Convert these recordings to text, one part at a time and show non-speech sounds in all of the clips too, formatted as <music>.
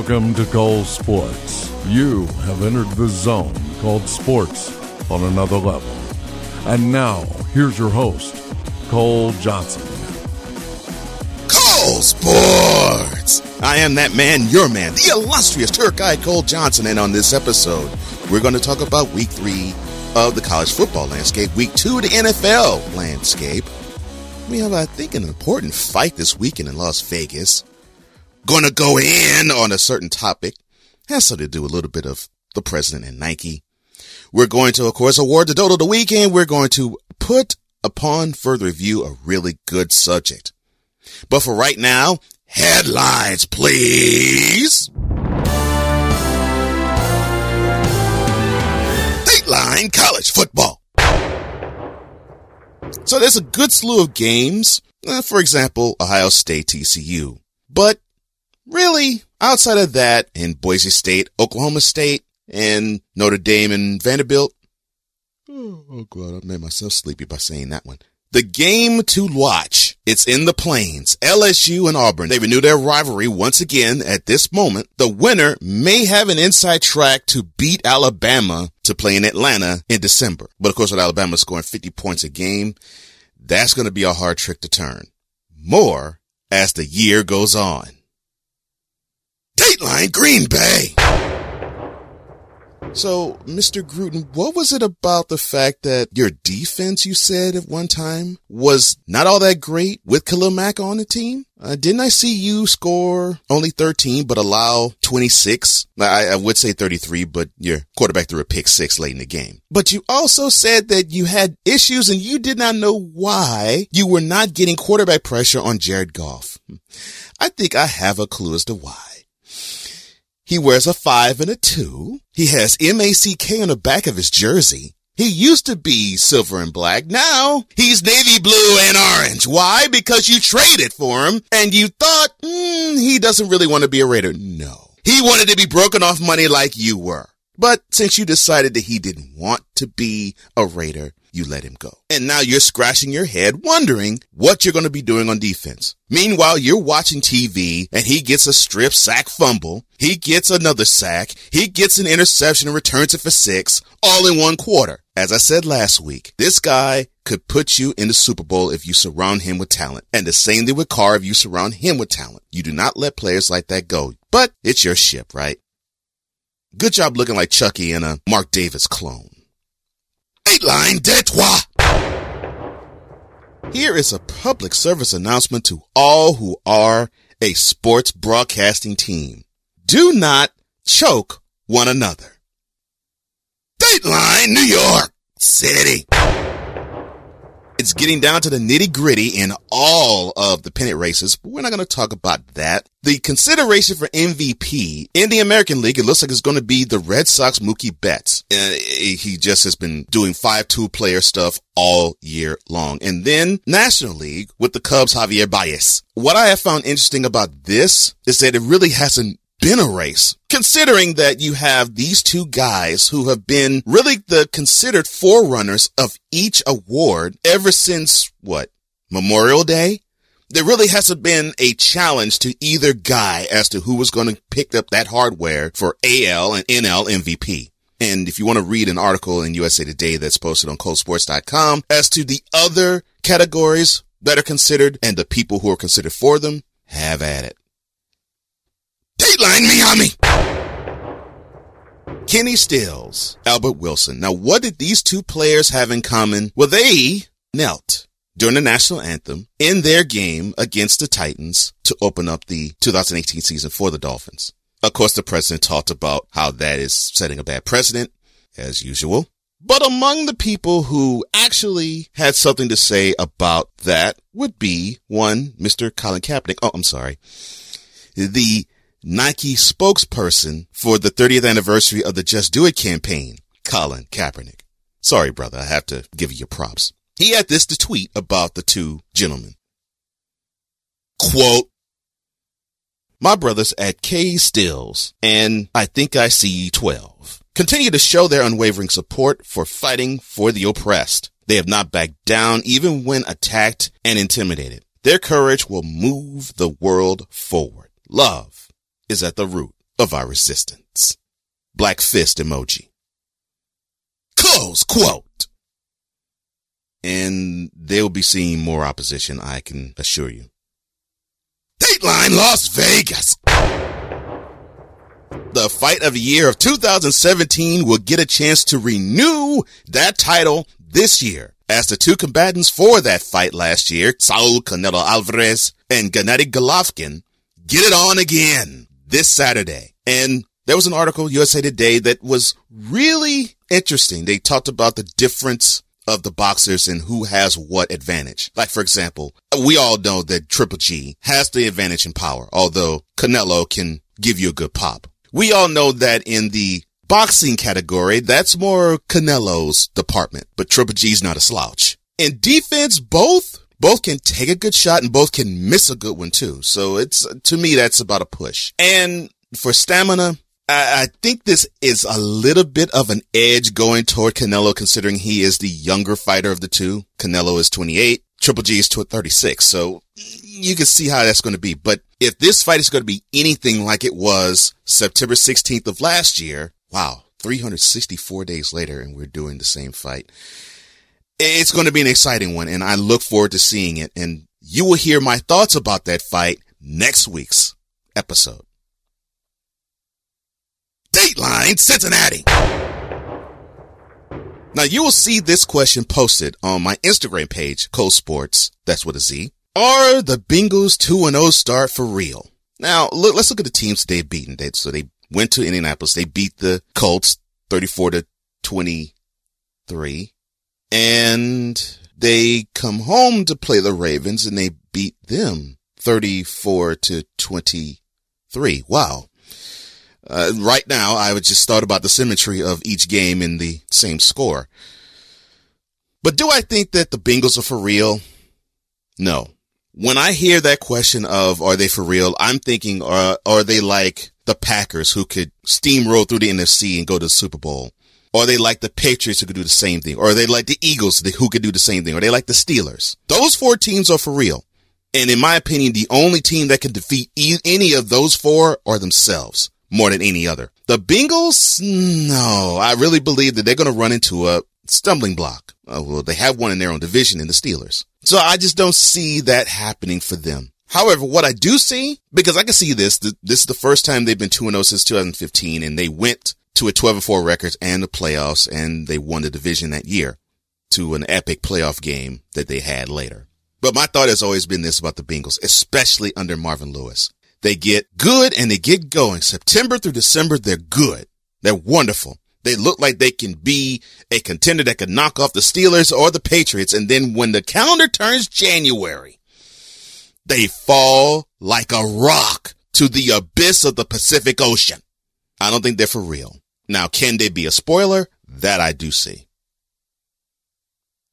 Welcome to Cole Sports. You have entered the zone called sports on another level. And now, here's your host, Cole Johnson. Cole Sports! I am that man, your man, the illustrious Turk-eyed Cole Johnson, and on this episode, we're going to talk about week three of the college football landscape, week two of the NFL landscape. We have, I think, an important fight this weekend in Las Vegas. Gonna go in on a certain topic. Has something to do a little bit of the president and Nike. We're going to, of course, award the Dodo the weekend. We're going to put upon further review a really good subject. But for right now, headlines, please. Dateline College Football. So there's a good slew of games. Uh, for example, Ohio State TCU. But really, outside of that, in Boise State, Oklahoma State, and Notre Dame and Vanderbilt. Oh, oh God, I made myself sleepy by saying that one. The game to watch. It's in the plains. LSU and Auburn. They renew their rivalry once again at this moment. The winner may have an inside track to beat Alabama to play in Atlanta in December. But of course, with Alabama scoring 50 points a game, that's going to be a hard trick to turn. More as the year goes on. Dateline Green Bay. So, Mr. Gruden, what was it about the fact that your defense, you said at one time, was not all that great with Khalil Mack on the team? Uh, didn't I see you score only 13 but allow 26? I, I would say 33, but your quarterback threw a pick six late in the game. But you also said that you had issues and you did not know why you were not getting quarterback pressure on Jared Goff. I think I have a clue as to why. He wears a five and a two. He has M-A-C-K on the back of his jersey. He used to be silver and black. Now he's navy blue and orange. Why? Because you traded for him and you thought, mm, he doesn't really want to be a Raider. No. He wanted to be broken off money like you were. But since you decided that he didn't want to be a Raider, you let him go. And now you're scratching your head wondering what you're going to be doing on defense. Meanwhile, you're watching TV and he gets a strip sack fumble. He gets another sack. He gets an interception and returns it for six all in one quarter. As I said last week, this guy could put you in the Super Bowl if you surround him with talent. And the same thing with Carr if you surround him with talent. You do not let players like that go. But it's your ship, right? Good job looking like Chucky in a Mark Davis clone. Dateline Detroit. Here is a public service announcement to all who are a sports broadcasting team. Do not choke one another. Dateline New York City. It's getting down to the nitty gritty in all of the pennant races, but we're not going to talk about that. The consideration for MVP in the American League, it looks like it's going to be the Red Sox Mookie Betts. Uh, he just has been doing 5-2 player stuff all year long. And then National League with the Cubs Javier Baez. What I have found interesting about this is that it really hasn't been a race. Considering that you have these two guys who have been really the considered forerunners of each award ever since what? Memorial Day? There really hasn't been a challenge to either guy as to who was going to pick up that hardware for AL and NL MVP. And if you want to read an article in USA Today that's posted on coldsports.com as to the other categories that are considered and the people who are considered for them, have at it. Dateline Miami. Kenny Stills, Albert Wilson. Now, what did these two players have in common? Well, they knelt during the national anthem in their game against the Titans to open up the 2018 season for the Dolphins. Of course, the president talked about how that is setting a bad precedent, as usual. But among the people who actually had something to say about that would be one, Mr. Colin Kaepernick. Oh, I'm sorry. The Nike spokesperson for the 30th anniversary of the Just Do It campaign, Colin Kaepernick. Sorry, brother, I have to give you your props. He had this to tweet about the two gentlemen. Quote, my brothers at K Stills and I think I see 12 continue to show their unwavering support for fighting for the oppressed. They have not backed down even when attacked and intimidated. Their courage will move the world forward. Love is at the root of our resistance. Black fist emoji. Close quote. And they'll be seeing more opposition, I can assure you. Dateline Las Vegas. The fight of the year of 2017 will get a chance to renew that title this year as the two combatants for that fight last year, Saul Canelo Alvarez and Gennady Golovkin, get it on again this Saturday. And there was an article, USA Today, that was really interesting. They talked about the difference of the boxers and who has what advantage. Like, for example, we all know that Triple G has the advantage in power, although Canelo can give you a good pop. We all know that in the boxing category, that's more Canelo's department, but Triple G's not a slouch. In defense, both both can take a good shot and both can miss a good one too. So it's to me that's about a push. And for stamina, I, I think this is a little bit of an edge going toward Canelo considering he is the younger fighter of the two. Canelo is 28. Triple G is 36. So you can see how that's going to be. But if this fight is going to be anything like it was September 16th of last year, wow, 364 days later and we're doing the same fight. It's going to be an exciting one and I look forward to seeing it. And you will hear my thoughts about that fight next week's episode. Dateline Cincinnati. Now you will see this question posted on my Instagram page, Cole Sports. That's with a Z. Are the Bengals 2 and 0 start for real? Now look, let's look at the teams they've beaten. They, so they went to Indianapolis. They beat the Colts 34 to 23 and they come home to play the Ravens and they beat them 34 to 23. Wow. Uh, right now, I would just thought about the symmetry of each game in the same score. But do I think that the Bengals are for real? No. When I hear that question of are they for real, I'm thinking are are they like the Packers who could steamroll through the NFC and go to the Super Bowl? Or they like the Patriots who could do the same thing? Or they like the Eagles who could do the same thing? Or they like the Steelers? Those four teams are for real. And in my opinion, the only team that can defeat any of those four are themselves more than any other. The Bengals, no, I really believe that they're going to run into a stumbling block. Uh, well, they have one in their own division in the Steelers. So I just don't see that happening for them. However, what I do see, because I can see this, this is the first time they've been 2-0 since 2015 and they went to a 12 and 4 record and the playoffs and they won the division that year to an epic playoff game that they had later. But my thought has always been this about the Bengals, especially under Marvin Lewis. They get good and they get going. September through December, they're good. They're wonderful. They look like they can be a contender that could knock off the Steelers or the Patriots. And then when the calendar turns January, they fall like a rock to the abyss of the Pacific Ocean. I don't think they're for real. Now, can they be a spoiler? That I do see.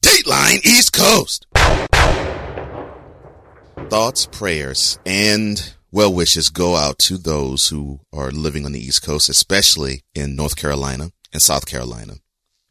Dateline East Coast. Thoughts, prayers, and well wishes go out to those who are living on the East Coast, especially in North Carolina and South Carolina.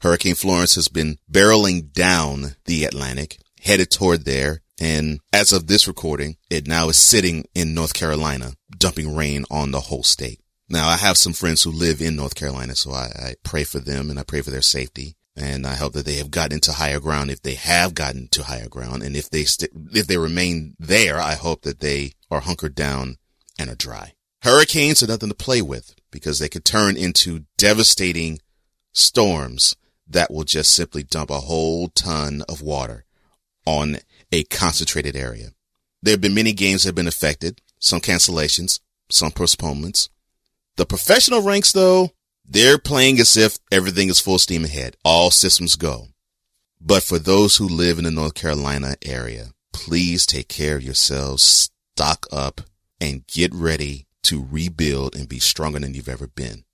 Hurricane Florence has been barreling down the Atlantic, headed toward there. And as of this recording, it now is sitting in North Carolina, dumping rain on the whole state. Now I have some friends who live in North Carolina, so I, I pray for them and I pray for their safety. And I hope that they have gotten into higher ground if they have gotten to higher ground. And if they, st- if they remain there, I hope that they are hunkered down and are dry. Hurricanes are nothing to play with because they could turn into devastating storms that will just simply dump a whole ton of water on a concentrated area. There have been many games that have been affected, some cancellations, some postponements. The professional ranks though, they're playing as if everything is full steam ahead. All systems go. But for those who live in the North Carolina area, please take care of yourselves, stock up, and get ready to rebuild and be stronger than you've ever been.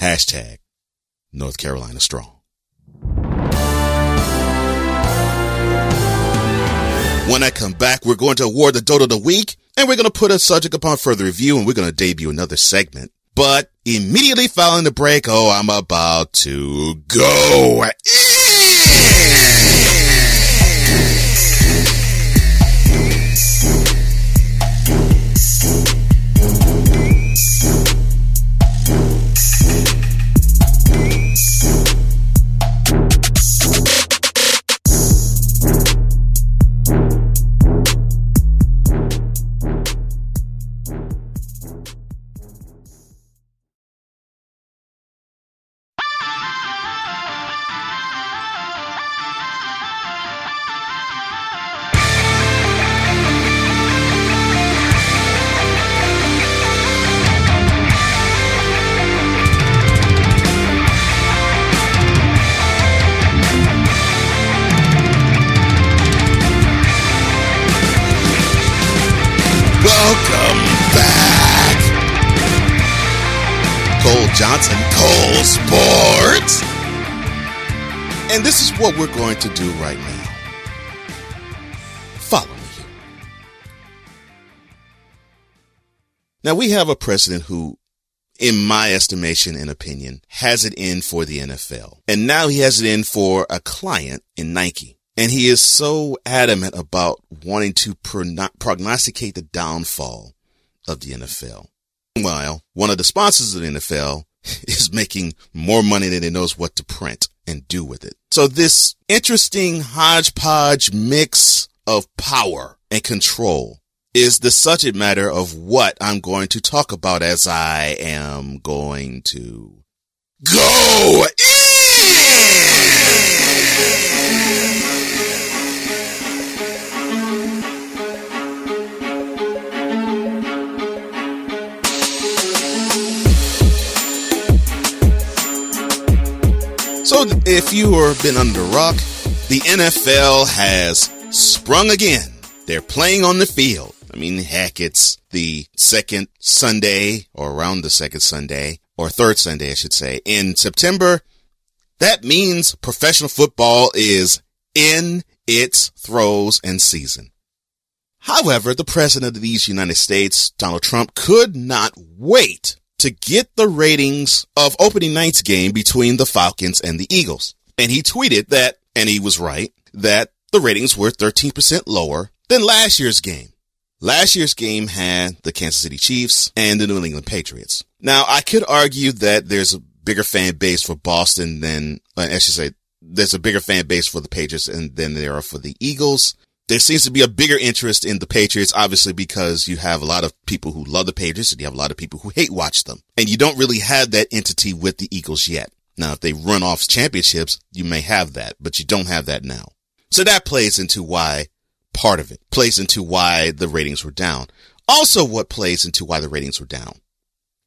Hashtag North Carolina Strong. When I come back, we're going to award the Dodo of the Week, and we're going to put a subject upon further review, and we're going to debut another segment. But immediately following the break, oh, I'm about to go. Johnson, Cole Sports. And this is what we're going to do right now. Follow me. Now, we have a president who, in my estimation and opinion, has it in for the NFL. And now he has it in for a client in Nike. And he is so adamant about wanting to prognosticate the downfall of the NFL. Meanwhile, one of the sponsors of the NFL <laughs> is making more money than it knows what to print and do with it. So this interesting hodgepodge mix of power and control is the subject matter of what I'm going to talk about as I am going to go in. So if you have been under rock, the NFL has sprung again. They're playing on the field. I mean, heck, it's the second Sunday or around the second Sunday or third Sunday, I should say, in September. That means professional football is in its throes and season. However, the president of these United States, Donald Trump, could not wait to get the ratings of opening night's game between the Falcons and the Eagles. And he tweeted that, and he was right, that the ratings were 13% lower than last year's game. Last year's game had the Kansas City Chiefs and the New England Patriots. Now, I could argue that there's a bigger fan base for Boston than, uh, I should say, there's a bigger fan base for the Patriots than there are for the Eagles there seems to be a bigger interest in the Patriots, obviously, because you have a lot of people who love the Patriots and you have a lot of people who hate watch them. And you don't really have that entity with the Eagles yet. Now, if they run off championships, you may have that, but you don't have that now. So that plays into why part of it plays into why the ratings were down. Also, what plays into why the ratings were down.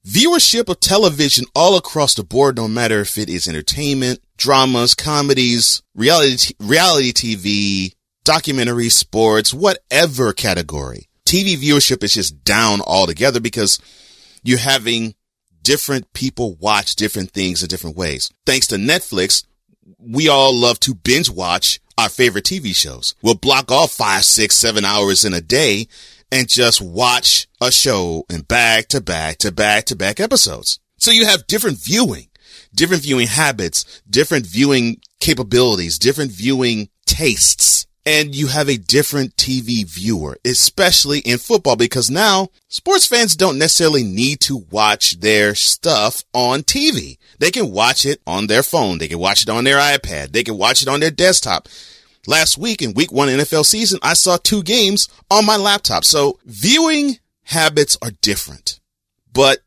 Viewership of television all across the board, no matter if it is entertainment, dramas, comedies, reality, reality TV, documentary, sports, whatever category. TV viewership is just down altogether because you're having different people watch different things in different ways. Thanks to Netflix, we all love to binge watch our favorite TV shows. We'll block off five, six, seven hours in a day and just watch a show in back to back to back to back episodes. So you have different viewing, different viewing habits, different viewing capabilities, different viewing tastes and you have a different TV viewer, especially in football, because now sports fans don't necessarily need to watch their stuff on TV. They can watch it on their phone. They can watch it on their iPad. They can watch it on their desktop. Last week in week one NFL season, I saw two games on my laptop. So viewing habits are different, but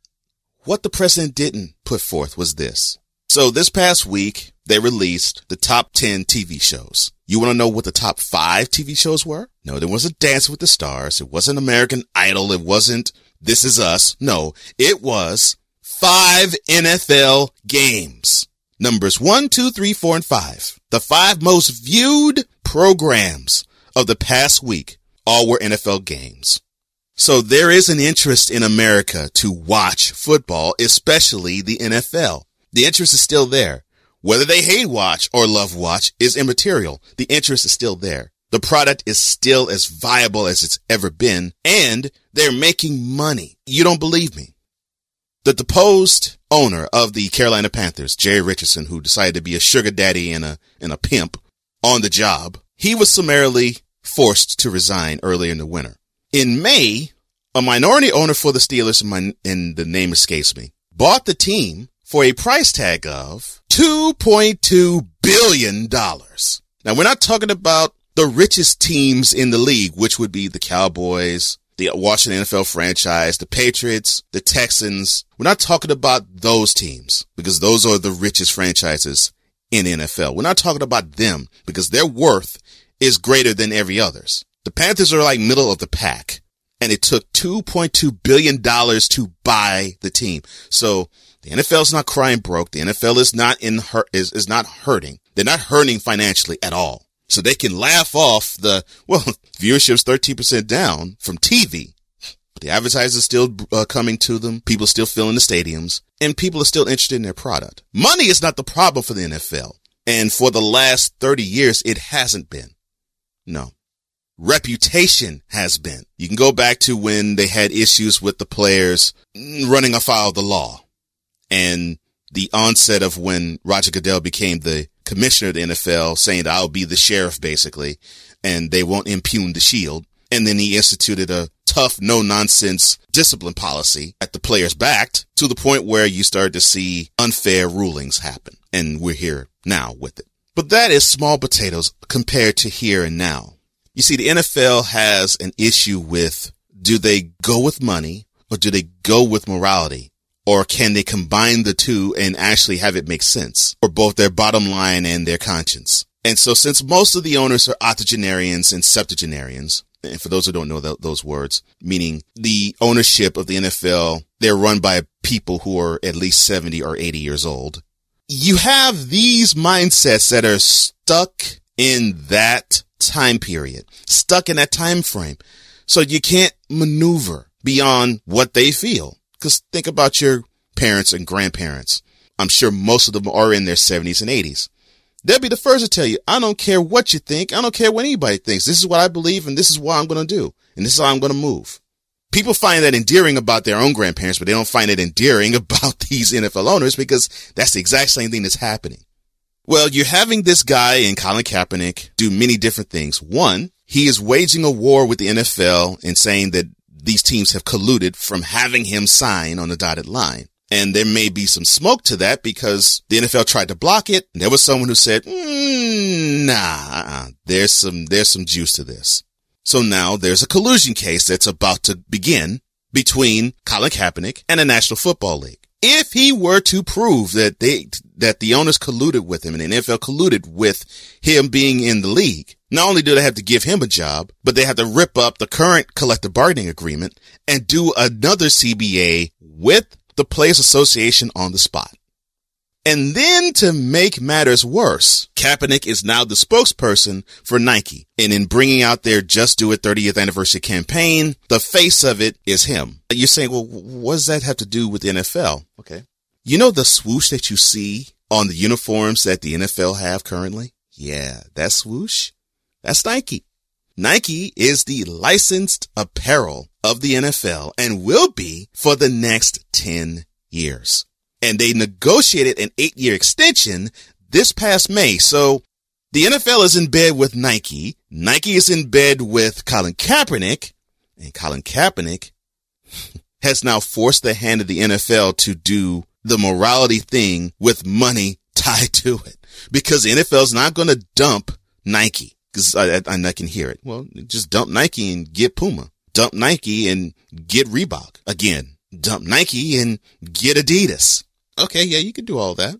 what the president didn't put forth was this. So this past week, they released the top 10 TV shows. You want to know what the top five TV shows were? No, there wasn't Dance with the Stars. It wasn't American Idol. It wasn't This Is Us. No, it was five NFL games. Numbers one, two, three, four, and five. The five most viewed programs of the past week all were NFL games. So there is an interest in America to watch football, especially the NFL. The interest is still there. Whether they hate watch or love watch is immaterial. The interest is still there. The product is still as viable as it's ever been and they're making money. You don't believe me. The deposed owner of the Carolina Panthers, Jerry Richardson, who decided to be a sugar daddy and a, and a pimp on the job, he was summarily forced to resign earlier in the winter. In May, a minority owner for the Steelers, and the name escapes me, bought the team for a price tag of $2.2 billion. Now we're not talking about the richest teams in the league, which would be the Cowboys, the Washington NFL franchise, the Patriots, the Texans. We're not talking about those teams because those are the richest franchises in NFL. We're not talking about them because their worth is greater than every others. The Panthers are like middle of the pack and it took $2.2 billion to buy the team. So the NFL is not crying broke. The NFL is not in hurt, is, is not hurting. They're not hurting financially at all. So they can laugh off the, well, <laughs> viewership's 13% down from TV. but the advertisers still uh, coming to them. People still filling the stadiums and people are still interested in their product. Money is not the problem for the NFL. And for the last 30 years, it hasn't been. No. Reputation has been. You can go back to when they had issues with the players running afoul of the law and the onset of when Roger Goodell became the commissioner of the NFL saying that I'll be the sheriff basically and they won't impugn the shield. And then he instituted a tough, no nonsense discipline policy at the players backed to the point where you started to see unfair rulings happen. And we're here now with it. But that is small potatoes compared to here and now. You see, the NFL has an issue with do they go with money or do they go with morality? Or can they combine the two and actually have it make sense for both their bottom line and their conscience? And so since most of the owners are octogenarians and septuagenarians, and for those who don't know th- those words, meaning the ownership of the NFL, they're run by people who are at least 70 or 80 years old. You have these mindsets that are stuck in that time period, stuck in that time frame. So you can't maneuver beyond what they feel. Cause think about your parents and grandparents. I'm sure most of them are in their 70s and 80s. They'll be the first to tell you, I don't care what you think. I don't care what anybody thinks. This is what I believe and this is what I'm going to do. And this is how I'm going to move. People find that endearing about their own grandparents, but they don't find it endearing <laughs> about these NFL owners because that's the exact same thing that's happening. Well, you're having this guy in Colin Kaepernick do many different things. One, he is waging a war with the NFL and saying that these teams have colluded from having him sign on the dotted line. And there may be some smoke to that because the NFL tried to block it. And there was someone who said, mm, nah, uh-uh. there's some, there's some juice to this. So now there's a collusion case that's about to begin between Colin Kaepernick and the National Football League. If he were to prove that they, that the owners colluded with him and the NFL colluded with him being in the league, not only do they have to give him a job, but they have to rip up the current collective bargaining agreement and do another CBA with the Players Association on the spot. And then to make matters worse, Kaepernick is now the spokesperson for Nike. And in bringing out their Just Do It 30th anniversary campaign, the face of it is him. You're saying, well, what does that have to do with the NFL? Okay. You know the swoosh that you see on the uniforms that the NFL have currently? Yeah, that swoosh. That's Nike. Nike is the licensed apparel of the NFL and will be for the next 10 years. And they negotiated an eight year extension this past May. So the NFL is in bed with Nike. Nike is in bed with Colin Kaepernick and Colin Kaepernick <laughs> has now forced the hand of the NFL to do the morality thing with money <laughs> tied to it because the NFL is not going to dump Nike because I, I, I can hear it. Well, just dump Nike and get Puma. Dump Nike and get Reebok. Again, dump Nike and get Adidas. Okay, yeah, you could do all that.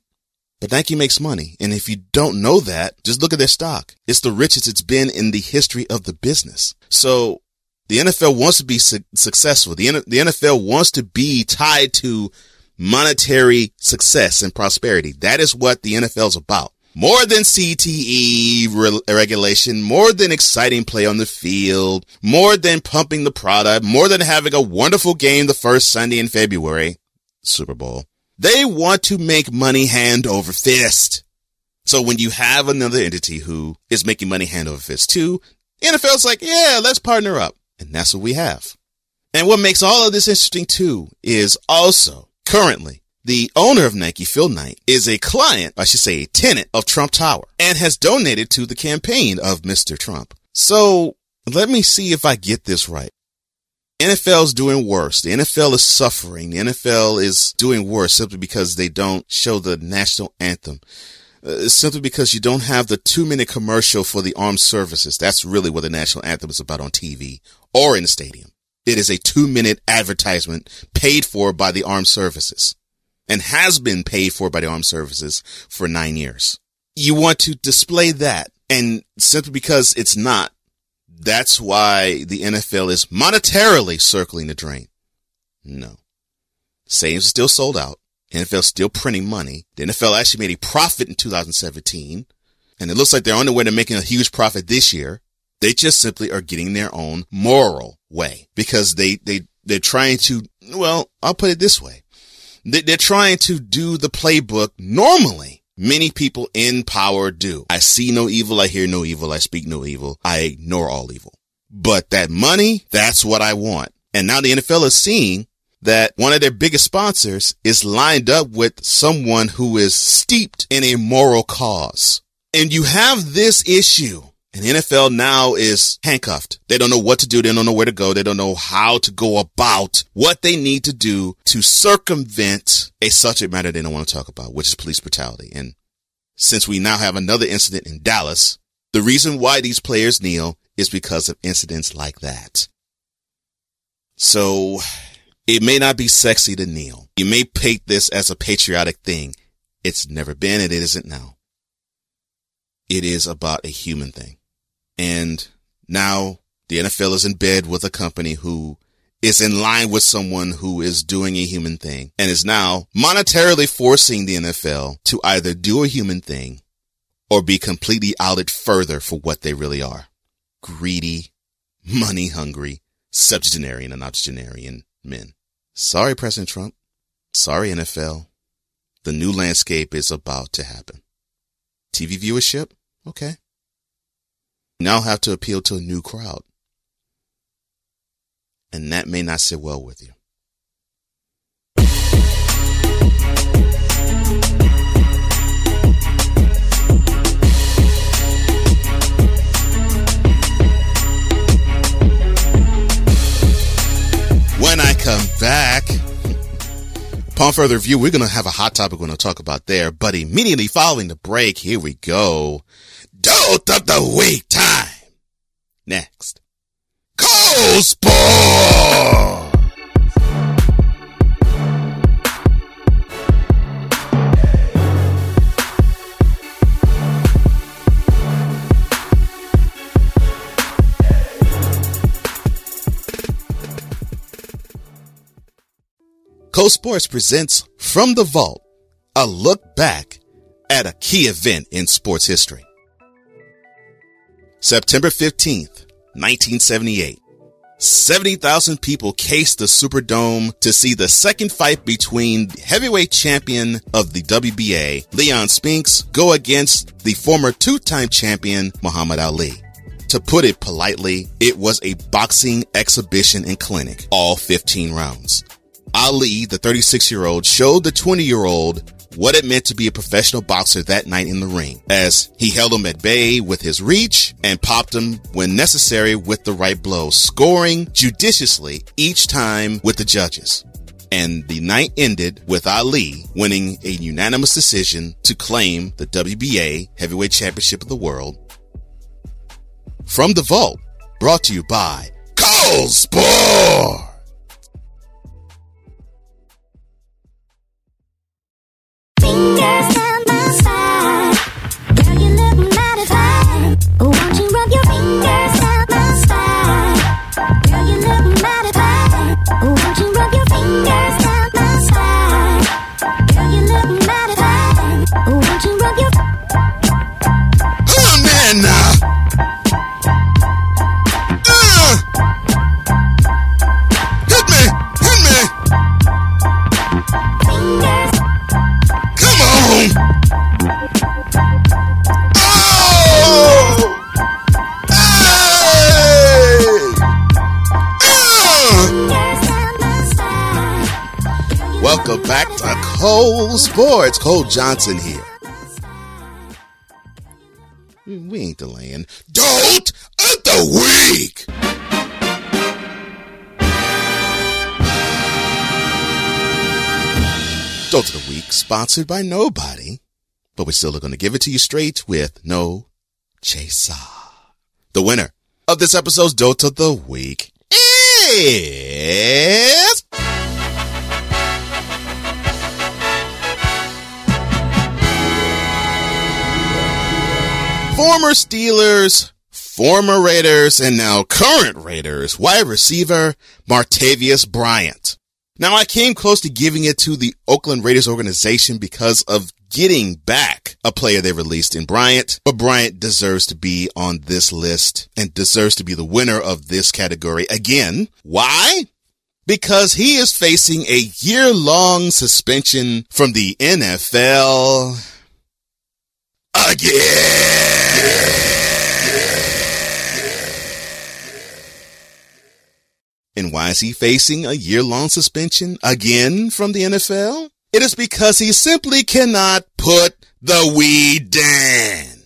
But Nike makes money. And if you don't know that, just look at their stock. It's the richest it's been in the history of the business. So the NFL wants to be su- successful. The, the NFL wants to be tied to monetary success and prosperity. That is what the NFL is about more than CTE re- regulation, more than exciting play on the field, more than pumping the product, more than having a wonderful game the first Sunday in February, Super Bowl. They want to make money hand over fist. So when you have another entity who is making money hand over fist too, NFL's like, yeah, let's partner up. And that's what we have. And what makes all of this interesting too is also currently the owner of Nike, Phil Knight, is a client, I should say a tenant of Trump Tower and has donated to the campaign of Mr. Trump. So let me see if I get this right. NFL's doing worse. The NFL is suffering. The NFL is doing worse simply because they don't show the national anthem. Uh, simply because you don't have the two minute commercial for the armed services. That's really what the national anthem is about on TV or in the stadium. It is a two minute advertisement paid for by the armed services and has been paid for by the armed services for nine years. You want to display that and simply because it's not, that's why the NFL is monetarily circling the drain. No. Stadiums are still sold out. NFL still printing money. The NFL actually made a profit in 2017 and it looks like they're on their way to making a huge profit this year. They just simply are getting their own moral way because they, they They're trying to, well, I'll put it this way. They're trying to do the playbook normally. Many people in power do. I see no evil. I hear no evil. I speak no evil. I ignore all evil. But that money, that's what I want. And now the NFL is seeing that one of their biggest sponsors is lined up with someone who is steeped in a moral cause. And you have this issue and NFL now is handcuffed. They don't know what to do. They don't know where to go. They don't know how to go about what they need to do to circumvent a subject matter they don't want to talk about, which is police brutality. And since we now have another incident in Dallas, the reason why these players kneel is because of incidents like that. So it may not be sexy to kneel. You may paint this as a patriotic thing. It's never been and it isn't now. It is about a human thing. And now the NFL is in bed with a company who is in line with someone who is doing a human thing and is now monetarily forcing the NFL to either do a human thing or be completely outed further for what they really are. Greedy, money hungry, septuagenarian and octogenarian men. Sorry, President Trump. Sorry, NFL. The new landscape is about to happen. TV viewership? Okay now have to appeal to a new crowd. And that may not sit well with you. When I come back, upon further review, we're going to have a hot topic we're going to talk about there. But immediately following the break, here we go. Dolt of the week time. Next. Sport! Cole Sports presents From the Vault, a look back at a key event in sports history. September 15th, 1978. 70,000 people cased the Superdome to see the second fight between heavyweight champion of the WBA, Leon Spinks, go against the former two-time champion, Muhammad Ali. To put it politely, it was a boxing exhibition and clinic, all 15 rounds. Ali, the 36 year old, showed the 20 year old what it meant to be a professional boxer that night in the ring, as he held him at bay with his reach and popped him when necessary with the right blow, scoring judiciously each time with the judges. And the night ended with Ali winning a unanimous decision to claim the WBA Heavyweight Championship of the World. From the Vault, brought to you by Cole Sport! Welcome Johnson here. We ain't delaying. Dolt of the week. Dolt of the week, sponsored by nobody, but we're still going to give it to you straight with no chaser. The winner of this episode's Dolt of the week is former Steelers, former Raiders, and now current Raiders wide receiver Martavis Bryant. Now I came close to giving it to the Oakland Raiders organization because of getting back a player they released in Bryant, but Bryant deserves to be on this list and deserves to be the winner of this category again. Why? because he is facing a year long suspension from the NFL again. And why is he facing a year long suspension again from the NFL? It is because he simply cannot put the weed down.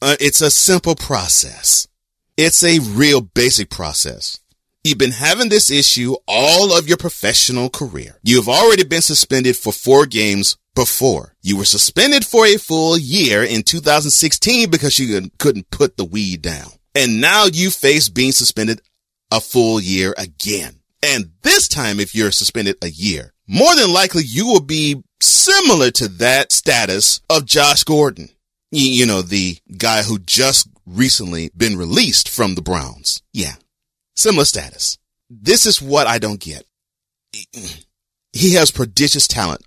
Uh, it's a simple process. It's a real basic process. You've been having this issue all of your professional career. You have already been suspended for four games before. You were suspended for a full year in 2016 because you couldn't put the weed down. And now you face being suspended a full year again. And this time, if you're suspended a year, more than likely you will be similar to that status of Josh Gordon. You know, the guy who just recently been released from the Browns. Yeah. Similar status. This is what I don't get. <clears throat> He has prodigious talent.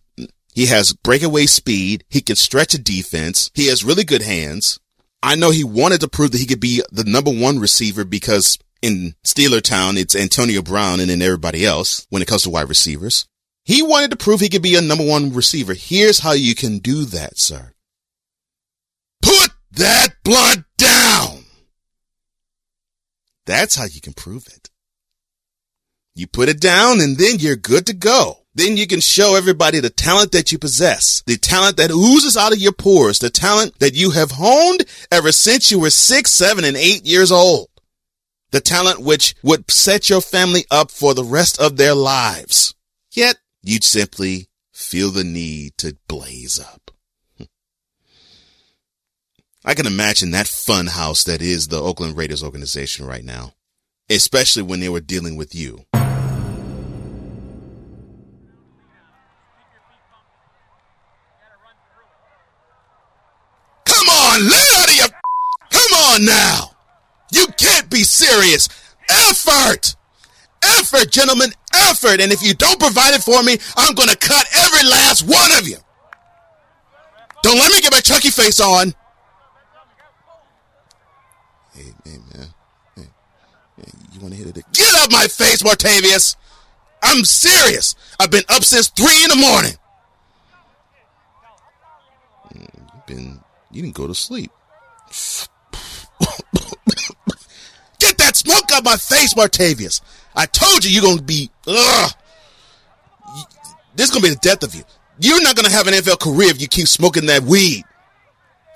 He has breakaway speed. He can stretch a defense. He has really good hands. I know he wanted to prove that he could be the number one receiver because in Steeler Town, it's Antonio Brown and then everybody else when it comes to wide receivers. He wanted to prove he could be a number one receiver. Here's how you can do that, sir. Put that blood down. That's how you can prove it. You put it down and then you're good to go. Then you can show everybody the talent that you possess, the talent that oozes out of your pores, the talent that you have honed ever since you were six, seven, and eight years old the talent which would set your family up for the rest of their lives. Yet you'd simply feel the need to blaze up. I can imagine that fun house that is the Oakland Raiders organization right now, especially when they were dealing with you. Come on, let out of your, come on now. You can't be serious. Effort! Effort, gentlemen, effort. And if you don't provide it for me, I'm going to cut every last one of you. Don't let me get my Chucky face on. Hey, hey, man. Hey, hey you want to hit it? Get up my face, Martavis. I'm serious. I've been up since three in the morning. Mm, you've been, you didn't go to sleep. <laughs> Get that smoke out of my face, Martavis. I told you you're going to be, ugh. This is going to be the death of you. You're not going to have an NFL career if you keep smoking that weed. <laughs>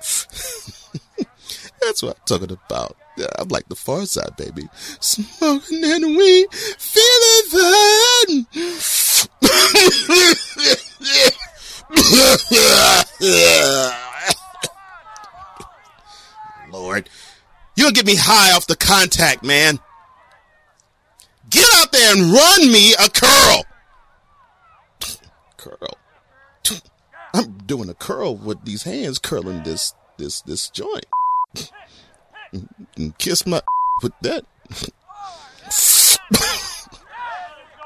That's what I'm talking about. I'm like the far side, baby. Smoking that weed, feeling fun. <laughs> You'll get me high off the contact, man. Get out there and run me a curl. Curl. I'm doing a curl with these hands curling this this this joint. And kiss my with that.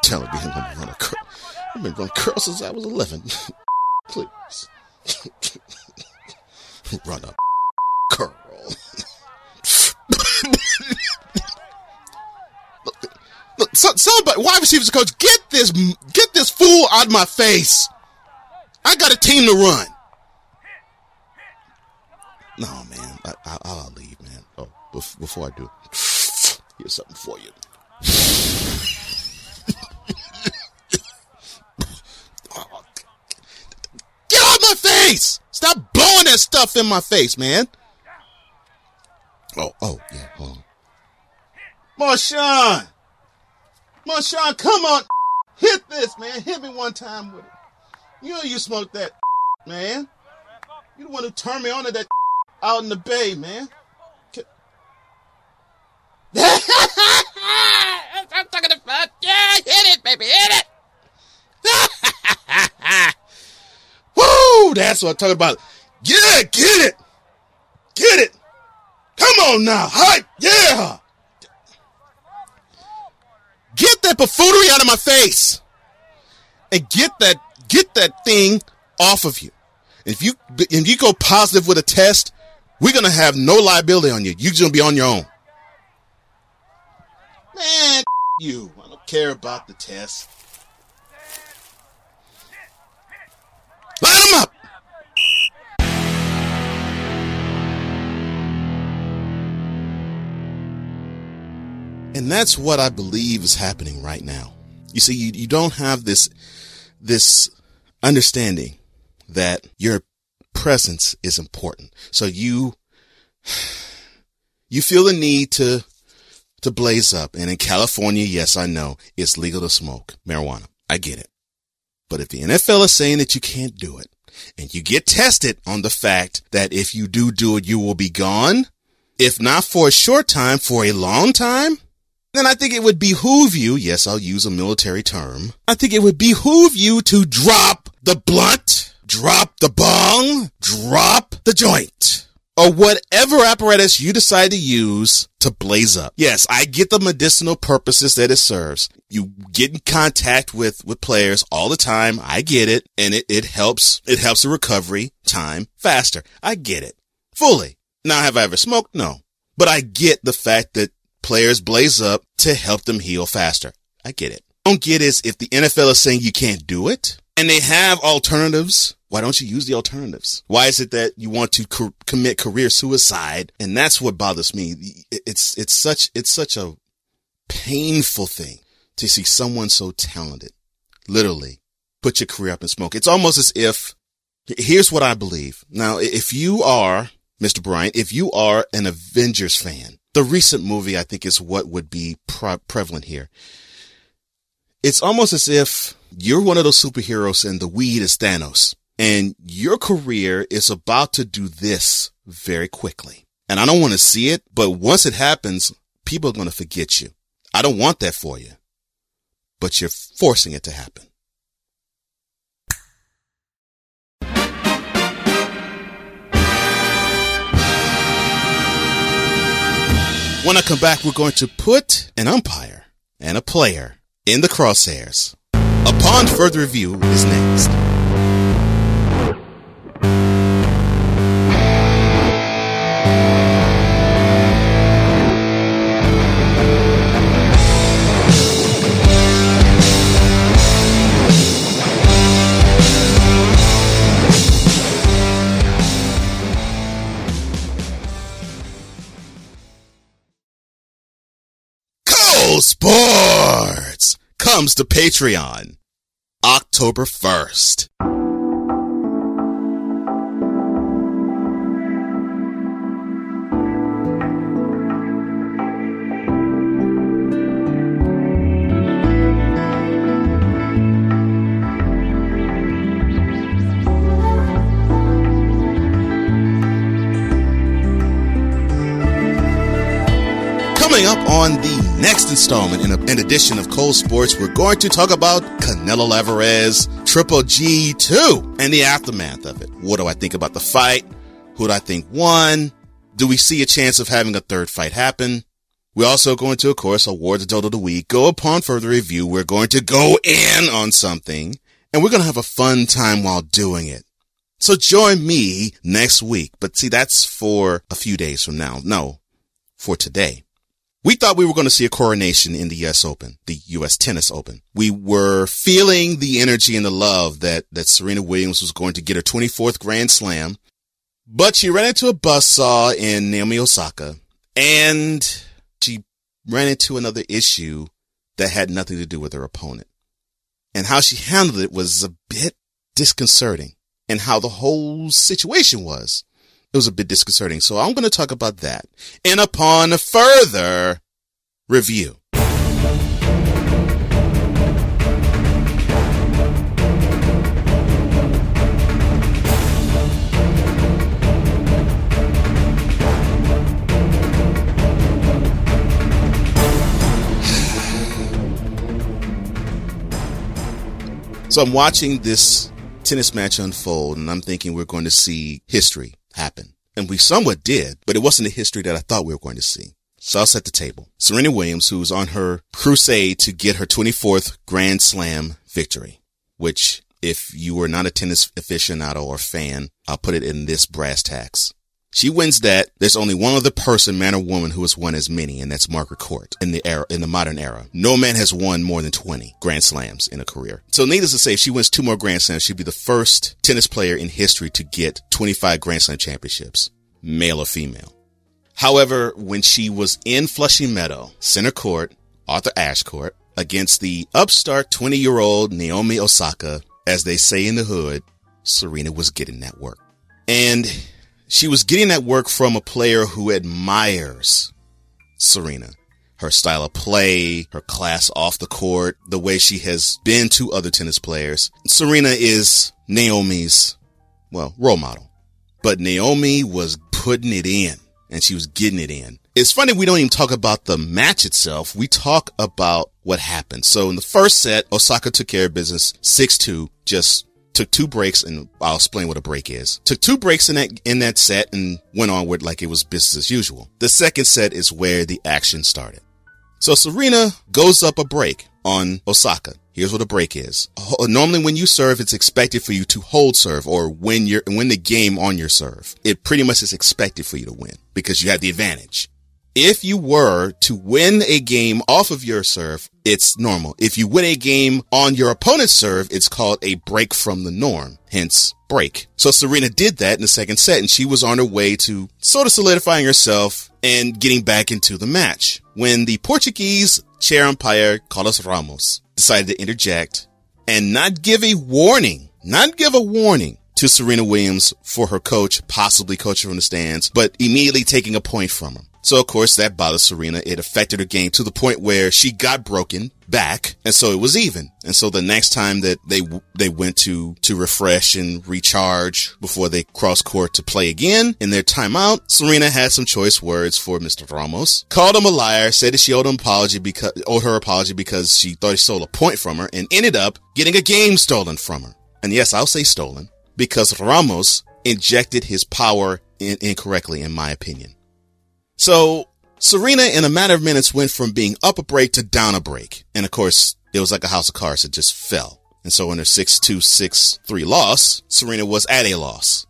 Telling me I'm gonna run a curl. I've been running curls since I was 11. Please. run a curl. look, so, somebody, wide receivers coach, get this, get this fool out of my face. I got a team to run. No, man, I, will leave, man. Oh, before I do, here's something for you. Get out my face! Stop blowing that stuff in my face, man. Oh, oh, yeah, hold on. Marshawn! Marshawn, come on! Hit this, man. Hit me one time with it. You know you smoked that, man. You the one who turned me on to that out in the bay, man. <laughs> I'm talking about. Yeah, hit it, baby, hit it. <laughs> Woo! That's what I'm talking about. Yeah, get it. Get it. Come on now. Hype. Yeah. Get that buffoonery out of my face. And get that get that thing off of you. If you if you go positive with a test, we're gonna have no liability on you. You're gonna be on your own. Man, you. I don't care about the test. And that's what I believe is happening right now. You see, you, you don't have this, this understanding that your presence is important. So you, you feel the need to, to blaze up. And in California, yes, I know it's legal to smoke marijuana. I get it. But if the NFL is saying that you can't do it and you get tested on the fact that if you do do it, you will be gone, if not for a short time, for a long time, then I think it would behoove you, yes, I'll use a military term. I think it would behoove you to drop the blunt, drop the bong, drop the joint, or whatever apparatus you decide to use to blaze up. Yes, I get the medicinal purposes that it serves. You get in contact with, with players all the time. I get it. And it, it helps, it helps the recovery time faster. I get it fully. Now, have I ever smoked? No. But I get the fact that players blaze up to help them heal faster. I get it. Don't get is if the NFL is saying you can't do it and they have alternatives. Why don't you use the alternatives? Why is it that you want to co- commit career suicide? And that's what bothers me. It's, it's such, it's such a painful thing to see someone so talented literally put your career up in smoke. It's almost as if, here's what I believe. Now, if you are, Mr. Bryant, if you are an Avengers fan, the recent movie, I think, is what would be pre- prevalent here. It's almost as if you're one of those superheroes and the weed is Thanos and your career is about to do this very quickly. And I don't want to see it, but once it happens, people are going to forget you. I don't want that for you, but you're forcing it to happen. When I come back, we're going to put an umpire and a player in the crosshairs. Upon further review is next. Comes to Patreon October 1st. Installment in, a, in edition of Cole Sports, we're going to talk about Canelo Alvarez, Triple G2, and the aftermath of it. What do I think about the fight? Who do I think won? Do we see a chance of having a third fight happen? We're also going to, of course, award the Dodo of the Week. Go upon further review. We're going to go in on something and we're going to have a fun time while doing it. So join me next week. But see, that's for a few days from now. No, for today. We thought we were going to see a coronation in the US Open, the US Tennis Open. We were feeling the energy and the love that, that Serena Williams was going to get her 24th Grand Slam, but she ran into a buzzsaw in Naomi Osaka and she ran into another issue that had nothing to do with her opponent. And how she handled it was a bit disconcerting and how the whole situation was it was a bit disconcerting. So I'm going to talk about that. And upon further review. So I'm watching this tennis match unfold and I'm thinking we're going to see history happen. And we somewhat did, but it wasn't the history that I thought we were going to see. So I'll set the table. Serena Williams, who's on her crusade to get her 24th Grand Slam victory, which if you were not a tennis aficionado or fan, I'll put it in this brass tacks. She wins that. There's only one other person, man or woman, who has won as many, and that's Margaret Court in the era, in the modern era. No man has won more than 20 Grand Slams in a career. So needless to say, if she wins two more Grand Slams, she'd be the first tennis player in history to get 25 Grand Slam championships, male or female. However, when she was in Flushing Meadow, center court, Arthur Ashe court, against the upstart 20 year old Naomi Osaka, as they say in the hood, Serena was getting that work. And she was getting that work from a player who admires Serena. Her style of play, her class off the court, the way she has been to other tennis players. Serena is Naomi's, well, role model. But Naomi was putting it in and she was getting it in. It's funny we don't even talk about the match itself. We talk about what happened. So in the first set, Osaka took care of business 6-2, just took two breaks and I'll explain what a break is. Took two breaks in that, in that set and went on with like it was business as usual. The second set is where the action started. So Serena goes up a break on Osaka. Here's what a break is. Normally when you serve, it's expected for you to hold serve or win your, win the game on your serve. It pretty much is expected for you to win because you have the advantage. If you were to win a game off of your serve, it's normal. If you win a game on your opponent's serve, it's called a break from the norm, hence break. So Serena did that in the second set and she was on her way to sort of solidifying herself and getting back into the match when the Portuguese chair umpire Carlos Ramos decided to interject and not give a warning, not give a warning to Serena Williams for her coach, possibly coaching from the stands, but immediately taking a point from her. So of course that bothered Serena. It affected her game to the point where she got broken back. And so it was even. And so the next time that they, they went to, to refresh and recharge before they cross court to play again in their timeout, Serena had some choice words for Mr. Ramos, called him a liar, said that she owed him apology because, owed her apology because she thought he stole a point from her and ended up getting a game stolen from her. And yes, I'll say stolen because Ramos injected his power in, incorrectly, in my opinion. So Serena, in a matter of minutes, went from being up a break to down a break. And of course, it was like a house of cards. It just fell. And so in her 6-2, 6-3 loss, Serena was at a loss.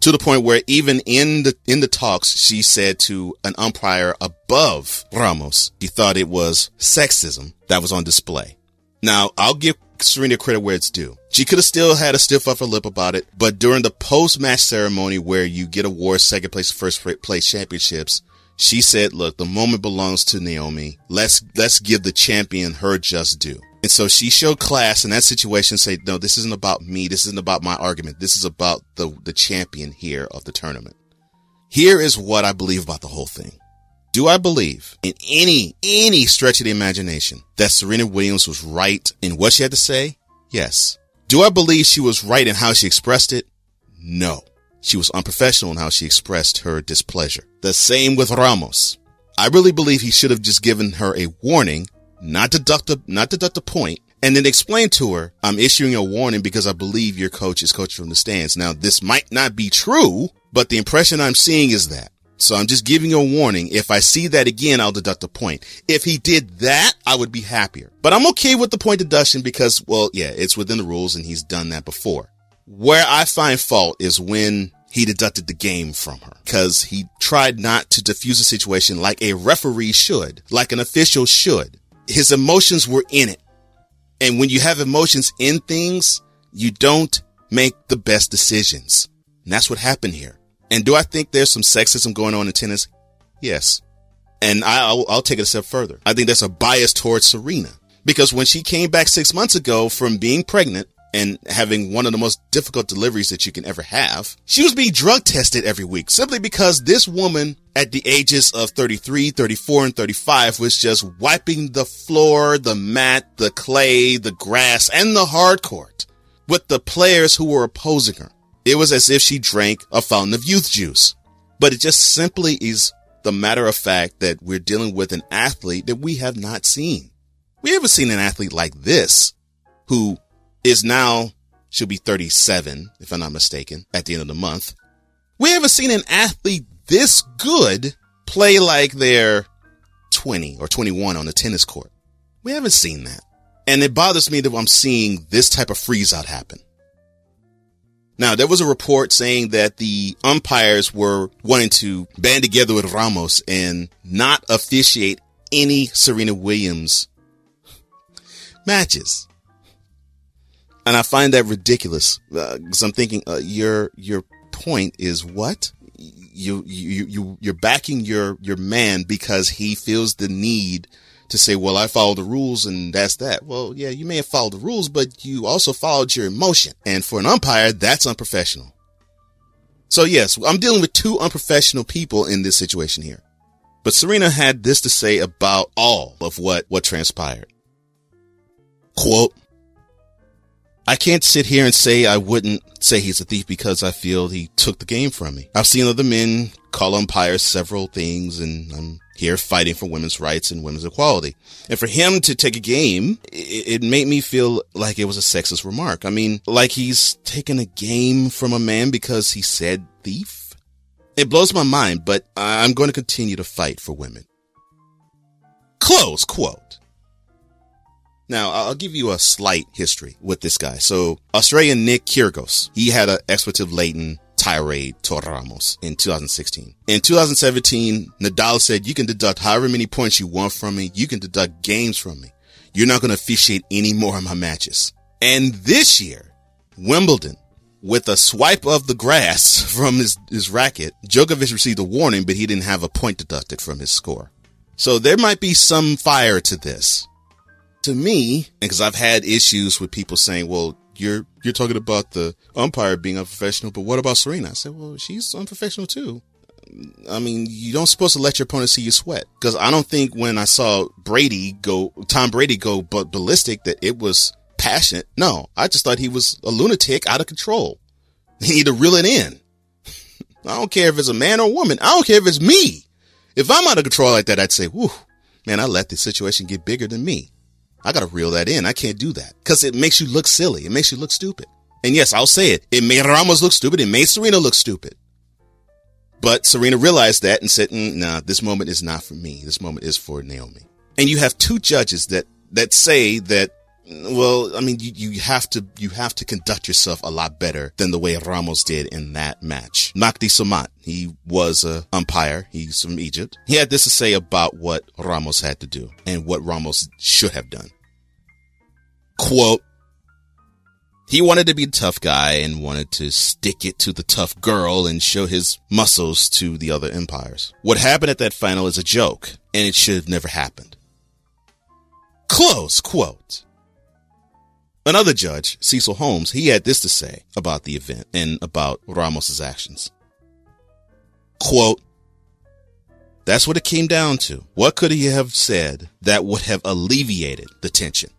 To the point where even in the, in the talks, she said to an umpire above Ramos, he thought it was sexism that was on display. Now, I'll give Serena credit where it's due. She could have still had a stiff upper lip about it, but during the post-match ceremony where you get awards, second place, first place championships, she said, look, the moment belongs to Naomi. Let's, let's give the champion her just due. And so she showed class in that situation, say, no, this isn't about me. This isn't about my argument. This is about the, the champion here of the tournament. Here is what I believe about the whole thing. Do I believe in any, any stretch of the imagination that Serena Williams was right in what she had to say? Yes. Do I believe she was right in how she expressed it? No. She was unprofessional in how she expressed her displeasure. The same with Ramos. I really believe he should have just given her a warning, not deduct a, not deduct a point, and then explain to her, I'm issuing a warning because I believe your coach is coaching from the stands. Now, this might not be true, but the impression I'm seeing is that. So I'm just giving you a warning. If I see that again, I'll deduct a point. If he did that, I would be happier. But I'm okay with the point deduction because, well, yeah, it's within the rules and he's done that before. Where I find fault is when he deducted the game from her because he tried not to diffuse a situation like a referee should, like an official should. His emotions were in it. And when you have emotions in things, you don't make the best decisions. And that's what happened here. And do I think there's some sexism going on in tennis? Yes. And I'll, I'll take it a step further. I think there's a bias towards Serena because when she came back six months ago from being pregnant, and having one of the most difficult deliveries that you can ever have. She was being drug tested every week simply because this woman at the ages of 33, 34, and 35 was just wiping the floor, the mat, the clay, the grass, and the hard court with the players who were opposing her. It was as if she drank a fountain of youth juice. But it just simply is the matter of fact that we're dealing with an athlete that we have not seen. We haven't seen an athlete like this who is now, she'll be 37, if I'm not mistaken, at the end of the month. We haven't seen an athlete this good play like they're 20 or 21 on the tennis court. We haven't seen that. And it bothers me that I'm seeing this type of freeze out happen. Now, there was a report saying that the umpires were wanting to band together with Ramos and not officiate any Serena Williams matches. And I find that ridiculous because uh, I'm thinking uh, your your point is what you you you you're backing your your man because he feels the need to say, well, I follow the rules and that's that. Well, yeah, you may have followed the rules, but you also followed your emotion. And for an umpire, that's unprofessional. So yes, I'm dealing with two unprofessional people in this situation here. But Serena had this to say about all of what, what transpired. Quote, I can't sit here and say I wouldn't say he's a thief because I feel he took the game from me. I've seen other men call umpires several things and I'm here fighting for women's rights and women's equality. And for him to take a game, it, it, made me feel like it was a sexist remark. I mean, like he's taken a game from a man because he said thief. It blows my mind, but I'm going to continue to fight for women. Close quote. Now, I'll give you a slight history with this guy. So, Australian Nick Kyrgios, he had an expletive laden tirade to Ramos in 2016. In 2017, Nadal said, you can deduct however many points you want from me. You can deduct games from me. You're not going to officiate any more of my matches. And this year, Wimbledon, with a swipe of the grass <laughs> from his, his racket, Djokovic received a warning, but he didn't have a point deducted from his score. So there might be some fire to this. To me, because I've had issues with people saying, well, you're you're talking about the umpire being unprofessional, but what about Serena? I said, well, she's unprofessional too. I mean, you don't supposed to let your opponent see you sweat because I don't think when I saw Brady go, Tom Brady go but ballistic that it was passionate. No, I just thought he was a lunatic out of control. He need to reel it in. <laughs> I don't care if it's a man or a woman. I don't care if it's me. If I'm out of control like that, I'd say, whew, man, I let the situation get bigger than me. I gotta reel that in. I can't do that because it makes you look silly. It makes you look stupid. And yes, I'll say it. It made Ramos look stupid. It made Serena look stupid. But Serena realized that and said, mm, nah, this moment is not for me. This moment is for Naomi. And you have two judges that, that say that, well, I mean, you, you have to, you have to conduct yourself a lot better than the way Ramos did in that match. Mahdi Samat, he was a umpire. He's from Egypt. He had this to say about what Ramos had to do and what Ramos should have done. Quote, he wanted to be a tough guy and wanted to stick it to the tough girl and show his muscles to the other empires. What happened at that final is a joke, and it should have never happened. Close quote. Another judge, Cecil Holmes, he had this to say about the event and about Ramos's actions. Quote, that's what it came down to. What could he have said that would have alleviated the tension?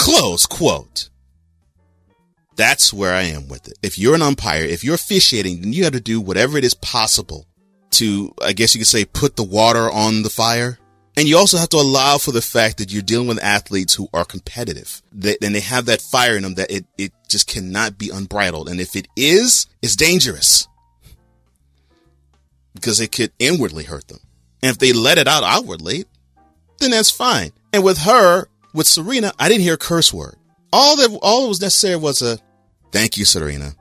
Close quote. That's where I am with it. If you're an umpire, if you're officiating, then you have to do whatever it is possible to, I guess you could say, put the water on the fire. And you also have to allow for the fact that you're dealing with athletes who are competitive. That, and they have that fire in them that it, it just cannot be unbridled. And if it is, it's dangerous. Because it could inwardly hurt them. And if they let it out outwardly, then that's fine. And with her, with Serena, I didn't hear a curse word. All that, all that was necessary was a thank you, Serena.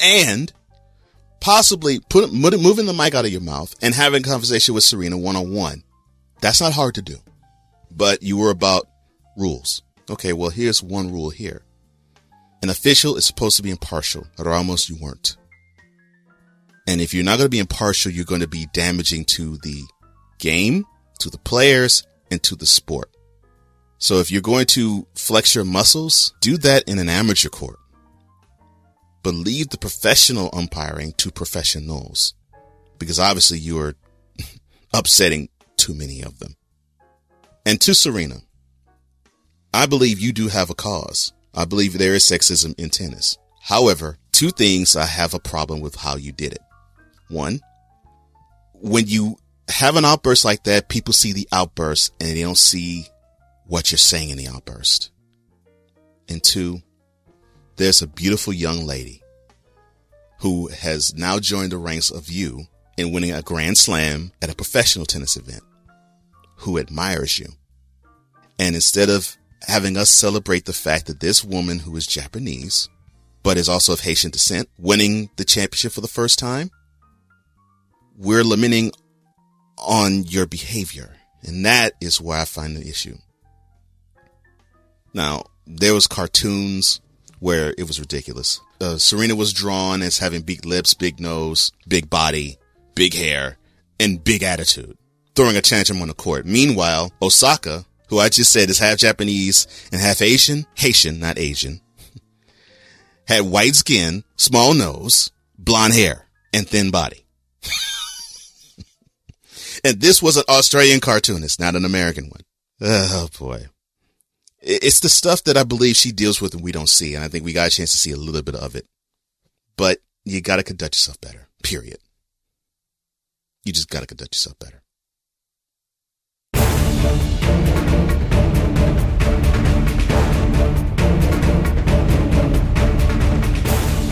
And possibly put, moving the mic out of your mouth and having a conversation with Serena one on one. That's not hard to do. But you were about rules. Okay, well, here's one rule here. An official is supposed to be impartial. Ramos, you weren't. And if you're not going to be impartial, you're going to be damaging to the game, to the players, and to the sport. So if you're going to flex your muscles, do that in an amateur court. But leave the professional umpiring to professionals because obviously you are <laughs> upsetting too many of them. And to Serena, I believe you do have a cause. I believe there is sexism in tennis. However, two things I have a problem with how you did it. One, when you have an outburst like that, people see the outburst and they don't see what you're saying in the outburst. And two, there's a beautiful young lady who has now joined the ranks of you in winning a grand slam at a professional tennis event who admires you. And instead of having us celebrate the fact that this woman who is Japanese but is also of Haitian descent, winning the championship for the first time. We're lamenting on your behavior. And that is where I find the issue. Now, there was cartoons where it was ridiculous. Uh, Serena was drawn as having big lips, big nose, big body, big hair, and big attitude, throwing a tantrum on the court. Meanwhile, Osaka, who I just said is half Japanese and half Asian, Haitian, not Asian, <laughs> had white skin, small nose, blonde hair, and thin body. <laughs> and this was an Australian cartoonist, not an American one. Oh boy. It's the stuff that I believe she deals with and we don't see. And I think we got a chance to see a little bit of it. But you gotta conduct yourself better. Period. You just gotta conduct yourself better.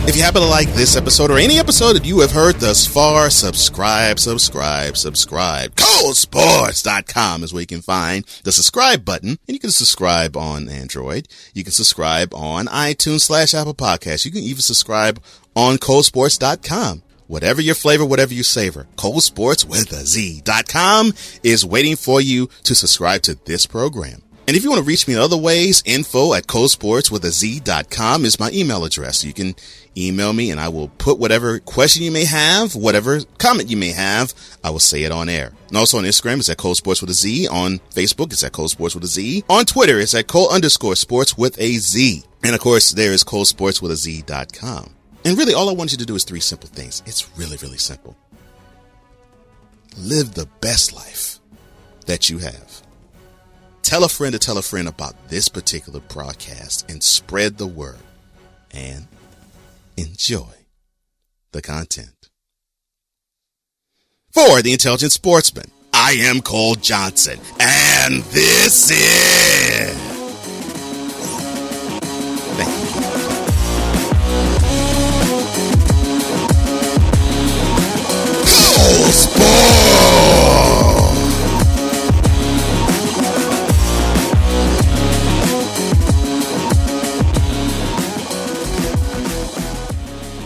If you happen to like this episode or any episode that you have heard thus far, subscribe, subscribe, subscribe. ColeSports.com is where you can find the subscribe button and you can subscribe on Android. You can subscribe on iTunes slash Apple Podcasts. You can even subscribe on ColeSports.com. Whatever your flavor, whatever you savor, Cole Sports with a Z.com is waiting for you to subscribe to this program. And if you want to reach me in other ways, info at cosports with a Z.com is my email address. You can email me and I will put whatever question you may have, whatever comment you may have, I will say it on air. And also on Instagram, it's at Cole Sports with a Z. On Facebook, it's at Cole Sports with a Z. On Twitter, it's at Cole underscore sports with a Z. And of course, there is Cole Sports with a Z.com. And really, all I want you to do is three simple things. It's really, really simple. Live the best life that you have. Tell a friend to tell a friend about this particular broadcast and spread the word and enjoy the content. For the intelligent sportsman, I am Cole Johnson, and this is. Sports!